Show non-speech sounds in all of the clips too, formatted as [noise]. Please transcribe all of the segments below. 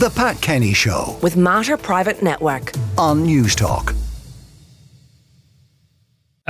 The Pat Kenny Show with Mater Private Network. on Newstalk.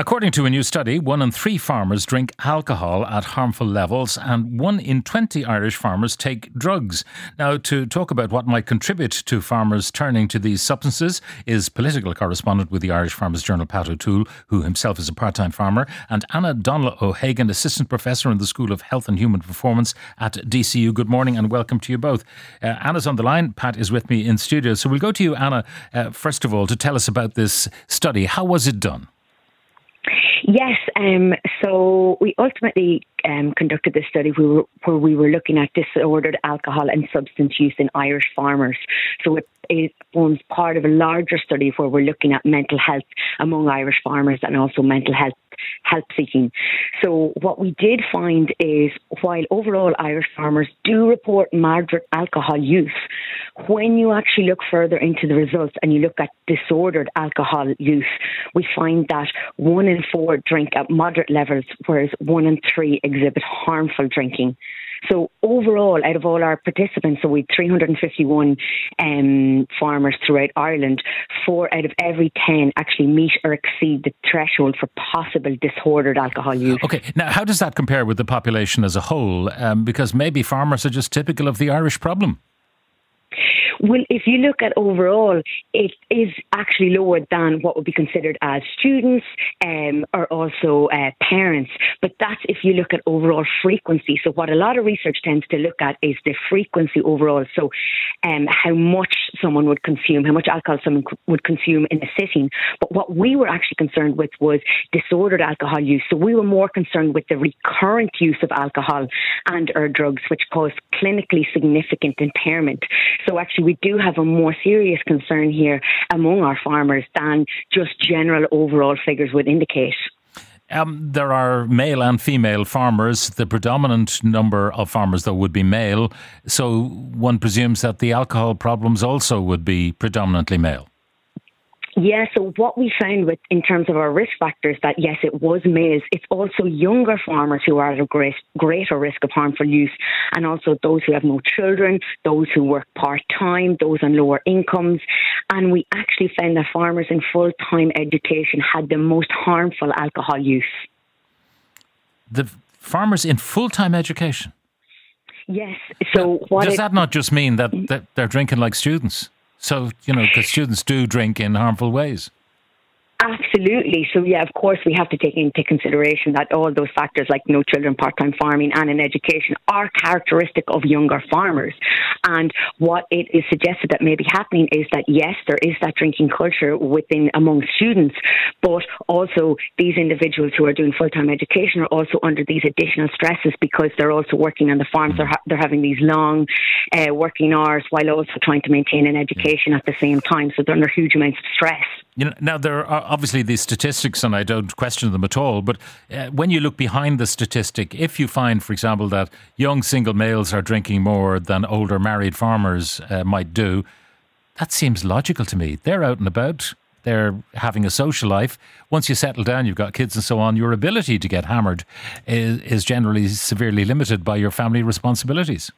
According to a new study, one in three farmers drink alcohol at harmful levels, and one in 20 Irish farmers take drugs. Now, to talk about what might contribute to farmers turning to these substances is political correspondent with the Irish Farmers Journal, Pat O'Toole, who himself is a part time farmer, and Anna Donnla O'Hagan, assistant professor in the School of Health and Human Performance at DCU. Good morning and welcome to you both. Uh, Anna's on the line, Pat is with me in studio. So we'll go to you, Anna, uh, first of all, to tell us about this study. How was it done? Yes, um, so we ultimately um, conducted this study where we, were, looking at disordered alcohol and substance use in Irish farmers. So it, it forms part of a larger study where we're looking at mental health among Irish farmers and also mental health help seeking. So what we did find is while overall Irish farmers do report moderate alcohol use, when you actually look further into the results and you look at disordered alcohol use, we find that one in four drink at moderate levels, whereas one in three exhibit harmful drinking. So overall, out of all our participants, so we had 351 um, farmers throughout Ireland, four out of every 10 actually meet or exceed the threshold for possible disordered alcohol use. Okay, now how does that compare with the population as a whole? Um, because maybe farmers are just typical of the Irish problem. Well, if you look at overall, it is actually lower than what would be considered as students um, or also uh, parents. But that's if you look at overall frequency. So, what a lot of research tends to look at is the frequency overall. So, um, how much someone would consume, how much alcohol someone would consume in a sitting. But what we were actually concerned with was disordered alcohol use. So, we were more concerned with the recurrent use of alcohol and or drugs, which cause clinically significant impairment. So, actually, we do have a more serious concern here among our farmers than just general overall figures would indicate. Um, there are male and female farmers. The predominant number of farmers, though, would be male. So one presumes that the alcohol problems also would be predominantly male. Yeah, so what we found with in terms of our risk factors that yes, it was males. It's also younger farmers who are at a great, greater risk of harmful use, and also those who have no children, those who work part time, those on lower incomes, and we actually found that farmers in full time education had the most harmful alcohol use. The farmers in full time education. Yes. So what Does it- that not just mean that, mm. that they're drinking like students? So, you know, because students do drink in harmful ways. Absolutely. So, yeah, of course, we have to take into consideration that all those factors, like no children, part time farming, and in education, are characteristic of younger farmers. And what it is suggested that may be happening is that, yes, there is that drinking culture within among students, but also these individuals who are doing full time education are also under these additional stresses because they're also working on the farms. They're, ha- they're having these long uh, working hours while also trying to maintain an education at the same time. So, they're under huge amounts of stress. You know, now there are obviously these statistics, and I don't question them at all. But uh, when you look behind the statistic, if you find, for example, that young single males are drinking more than older married farmers uh, might do, that seems logical to me. They're out and about. They're having a social life. Once you settle down, you've got kids and so on. Your ability to get hammered is, is generally severely limited by your family responsibilities.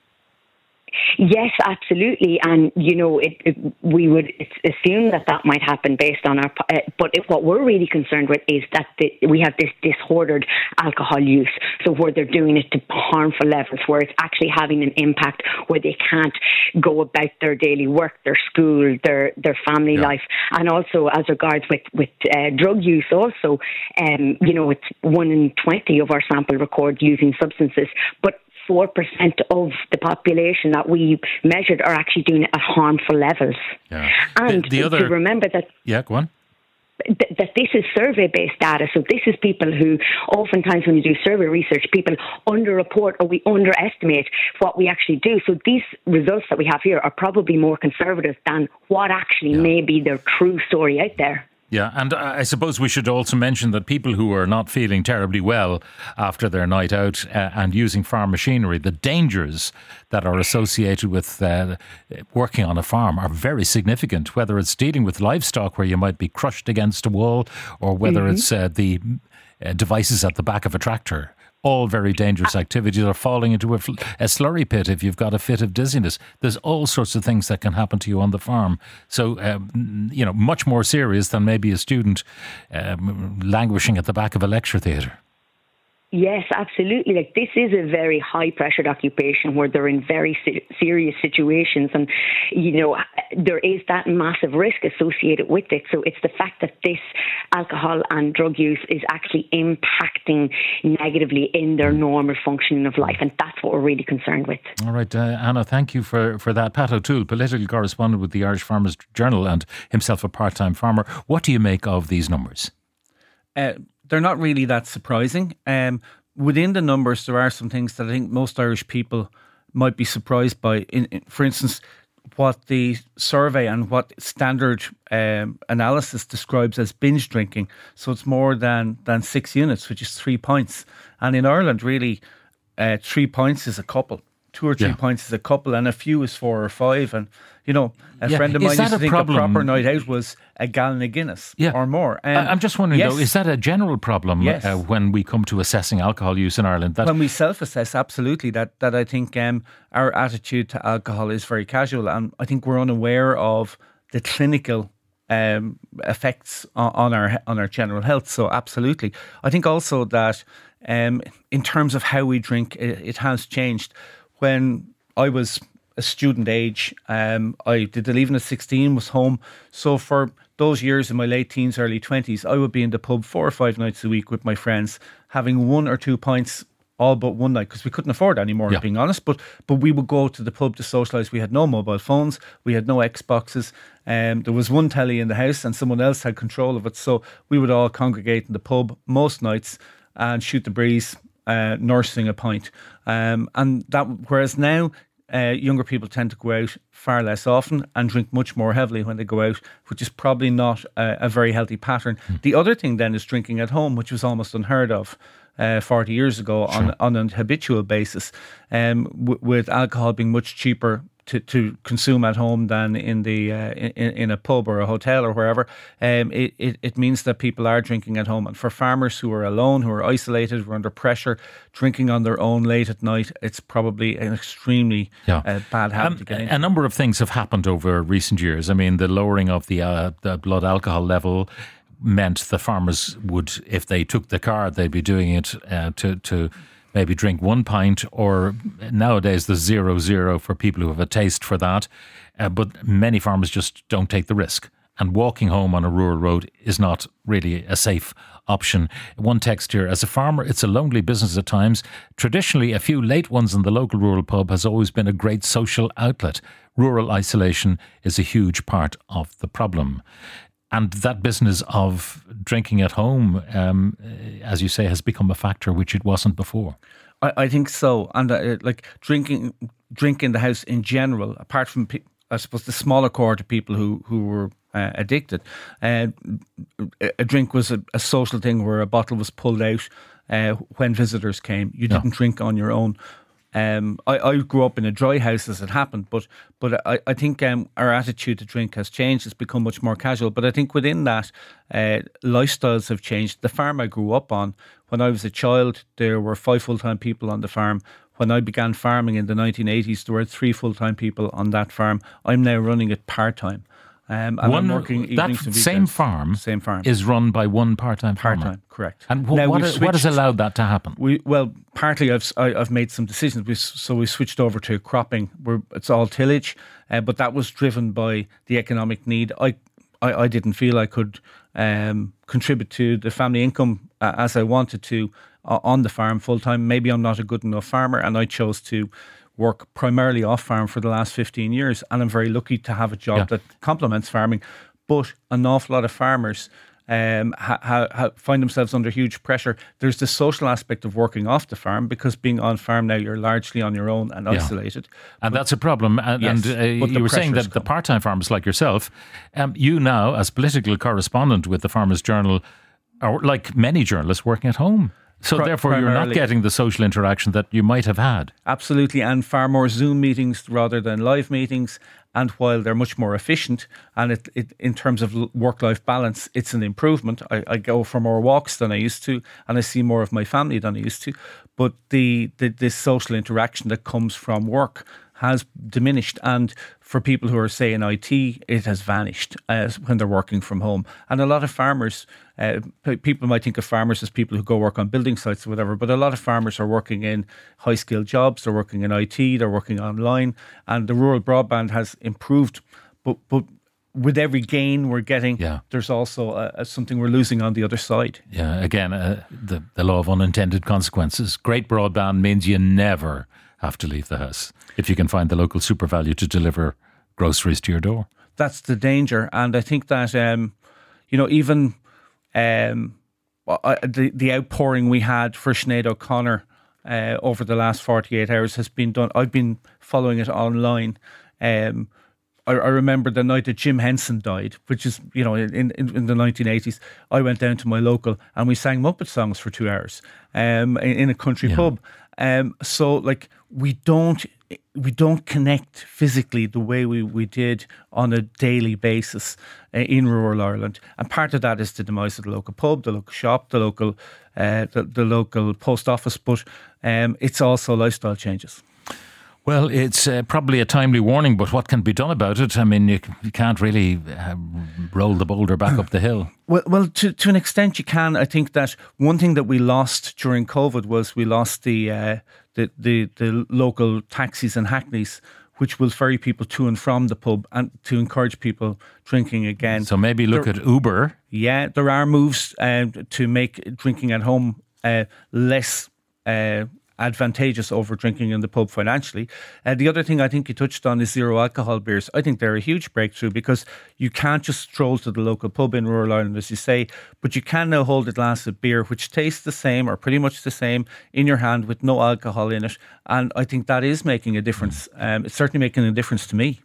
Yes, absolutely, and you know, it, it, we would assume that that might happen based on our. Uh, but what we're really concerned with is that the, we have this disordered alcohol use, so where they're doing it to harmful levels, where it's actually having an impact, where they can't go about their daily work, their school, their their family Yeah. life, and also as regards with with uh, drug use. Also, um, you know, it's one in twenty of our sample record using substances, but 4% of the population that we measured are actually doing it at harmful levels. Yeah. And the, the other, to remember that yeah, go on. th- that this is survey based data. So this is people who oftentimes when you do survey research, people underreport or we underestimate what we actually do. So these results that we have here are probably more conservative than what actually may be the true story out there. Yeah, and I suppose we should also mention that people who are not feeling terribly well after their night out uh, and using farm machinery, the dangers that are associated with uh, working on a farm are very significant, whether it's dealing with livestock where you might be crushed against a wall or whether it's uh, the uh, devices at the back of a tractor all very dangerous activities, or falling into a, a, slurry pit if you've got a fit of dizziness. There's all sorts of things that can happen to you on the farm. So, um, you know, much more serious than maybe a student um, languishing at the back of a lecture theatre. Yes, absolutely. Like this is a very high pressured occupation where they're in very serious situations, and you know there is that massive risk associated with it. So it's the fact that this alcohol and drug use is actually impacting negatively in their normal functioning of life, and that's what we're really concerned with. All right, uh, Anna, thank you for for that. Pat O'Toole, political correspondent with the Irish Farmers Journal, and himself a part time farmer. What do you make of these numbers? Uh, they're not really that surprising. Um, within the numbers, there are some things that I think most Irish people might be surprised by. In, in for instance, what the survey and what standard um, analysis describes as binge drinking. So it's more than than six units, which is three pints. And in Ireland, really, uh, three pints is a couple two or three yeah. pints is a couple, and a few is four or five. And you know, a yeah. friend of mine used to think problem? a proper night out was a gallon of Guinness yeah. or more. And I'm just wondering yes. though, is that a general problem yes. uh, when we come to assessing alcohol use in Ireland? That when we self-assess, absolutely. That that I think um, our attitude to alcohol is very casual, and I think we're unaware of the clinical um, effects on, on, our on our general health. So absolutely, I think also that um, in terms of how we drink, it, it has changed when I was a student age. Um, I did the leaving at 16, was home. So for those years in my late teens, early 20s, I would be in the pub four or five nights a week with my friends, having one or two pints all but one night because we couldn't afford any more, yeah. being honest. But but we would go to the pub to socialise. We had no mobile phones, we had no Xboxes. Um, there was one telly in the house, and someone else had control of it. So we would all congregate in the pub most nights and shoot the breeze, uh, nursing a pint. Um, and that whereas now uh, younger people tend to go out far less often and drink much more heavily when they go out, which is probably not a, a very healthy pattern. Mm. The other thing then is drinking at home, which was almost unheard of. Uh, 40 years ago sure. on, on an habitual basis, um, w- with alcohol being much cheaper to, to consume at home than in the uh, in, in a pub or a hotel or wherever, um, it, it, it means that people are drinking at home. And for farmers who are alone, who are isolated, who are under pressure, drinking on their own late at night, it's probably an extremely yeah. uh, bad habit um, to get into. A number of things have happened over recent years. I mean, the lowering of the, uh, the blood alcohol level meant the farmers would, if they took the card, they'd be doing it uh, to to maybe drink one pint, or nowadays the zero zero for people who have a taste for that. Uh, but many farmers just don't take the risk. And walking home on a rural road is not really a safe option. One text here As a farmer, it's a lonely business at times. Traditionally, a few late ones in the local rural pub has always been a great social outlet. Rural isolation is a huge part of the problem. And that business of drinking at home, um, as you say, has become a factor which it wasn't before. I, I think so, and uh, like drinking, drink in the house in general, apart from I suppose the smaller cohort of people who who were uh, addicted, uh, a drink was a, a, social thing where a bottle was pulled out uh, when visitors came. You didn't no. drink on your own. Um, I, I, grew up in a dry house as it happened, but but I, I think um, our attitude to drink has changed. It's become much more casual. But I think within that, uh, lifestyles have changed. The farm I grew up on, when I was a child, there were five full time people on the farm. When I began farming in the 1980s, there were three full time people on that farm. I'm now running it part time. Um, and one, working that same farm, same farm is run by one part-time farmer. Part-time, correct. And wh- what, switched, what, has allowed that to happen? We well, partly I've I, have made some decisions. We, so we switched over to cropping. Where it's all tillage, uh, but that was driven by the economic need. I I, I didn't feel I could um, contribute to the family income uh, as I wanted to uh, on the farm full time. Maybe I'm not a good enough farmer, and I chose to work primarily off farm for the last 15 years, and I'm very lucky to have a job yeah. that complements farming. But an awful lot of farmers um, ha, ha, find themselves under huge pressure. There's the social aspect of working off the farm because being on farm now, you're largely on your own and yeah. isolated. And but, that's a problem. And, yes, and uh, you were saying that come. the part time farmers like yourself, um, you now, as political correspondent with the Farmers Journal, are like many journalists working at home. So Pri- therefore, you're not getting the social interaction that you might have had. Absolutely, and far more Zoom meetings rather than live meetings. And while they're much more efficient, and it, it in terms of work-life balance, it's an improvement. I, I, go for more walks than I used to, and I see more of my family than I used to. but the, the the social interaction that comes from work has diminished. And for people who are, say, in IT, it has vanished as when they're working from home. And a lot of farmers, uh, people might think of farmers as people who go work on building sites or whatever, but a lot of farmers are working in high skilled jobs, they're working in IT, they're working online, and the rural broadband has improved. But, but with every gain we're getting, yeah. there's also a, a something we're losing on the other side. Yeah, again, uh, the, the law of unintended consequences. Great broadband means you never have to leave the house if you can find the local SuperValu to deliver groceries to your door. That's the danger, and I think that um, you know even um, the the outpouring we had for Sinead O'Connor uh, over the last forty eight hours has been done. I've been following it online. Um, I, I, remember the night that Jim Henson died, which is you know in, in, in, the 1980s. I went down to my local and we sang Muppet songs for two hours um, in, in, a country yeah. pub. Um, so like we don't we don't connect physically the way we, we did on a daily basis uh, in rural Ireland. And part of that is the demise of the local pub, the local shop, the local uh, the, the local post office, but um, it's also lifestyle changes. Well, it's uh, probably a timely warning, but what can be done about it? I mean, you, you can't really uh, roll the boulder back up the hill. [clears throat] Well, well, to to an extent you can. I think that one thing that we lost during COVID was we lost the uh, the, the the local taxis and hackneys which will ferry people to and from the pub and to encourage people drinking again. So maybe look there, at Uber. Yeah, there are moves uh, to make drinking at home uh, less uh, advantageous over drinking in the pub financially. Uh, the other thing I think you touched on is zero alcohol beers. I think they're a huge breakthrough because you can't just stroll to the local pub in rural Ireland, as you say, but you can now hold a glass of beer which tastes the same or pretty much the same in your hand with no alcohol in it. And I think that is making a difference. Um, it's certainly making a difference to me.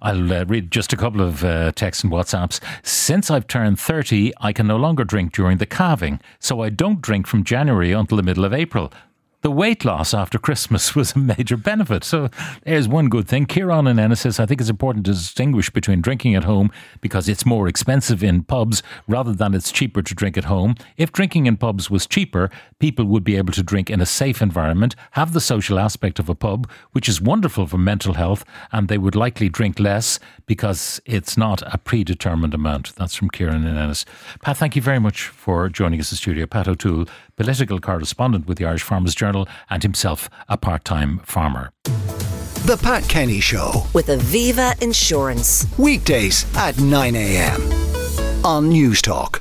I'll uh, read just a couple of uh, texts and WhatsApps. Since I've turned 30, I can no longer drink during the calving, so I don't drink from January until the middle of April the weight loss after Christmas [laughs] was a major benefit. So there's one good thing. Kieran and Ennis says, I think it's important to distinguish between drinking at home because it's more expensive in pubs rather than it's cheaper to drink at home. If drinking in pubs was cheaper, people would be able to drink in a safe environment, have the social aspect of a pub, which is wonderful for mental health, and they would likely drink less because it's not a predetermined amount. That's from Kieran and Ennis. Pat, thank you very much for joining us in the studio. Pat O'Toole, political correspondent with the Irish Farmers Journal and himself a part time farmer. The Pat Kenny Show with Aviva Insurance. Weekdays at 9 a.m. on Newstalk.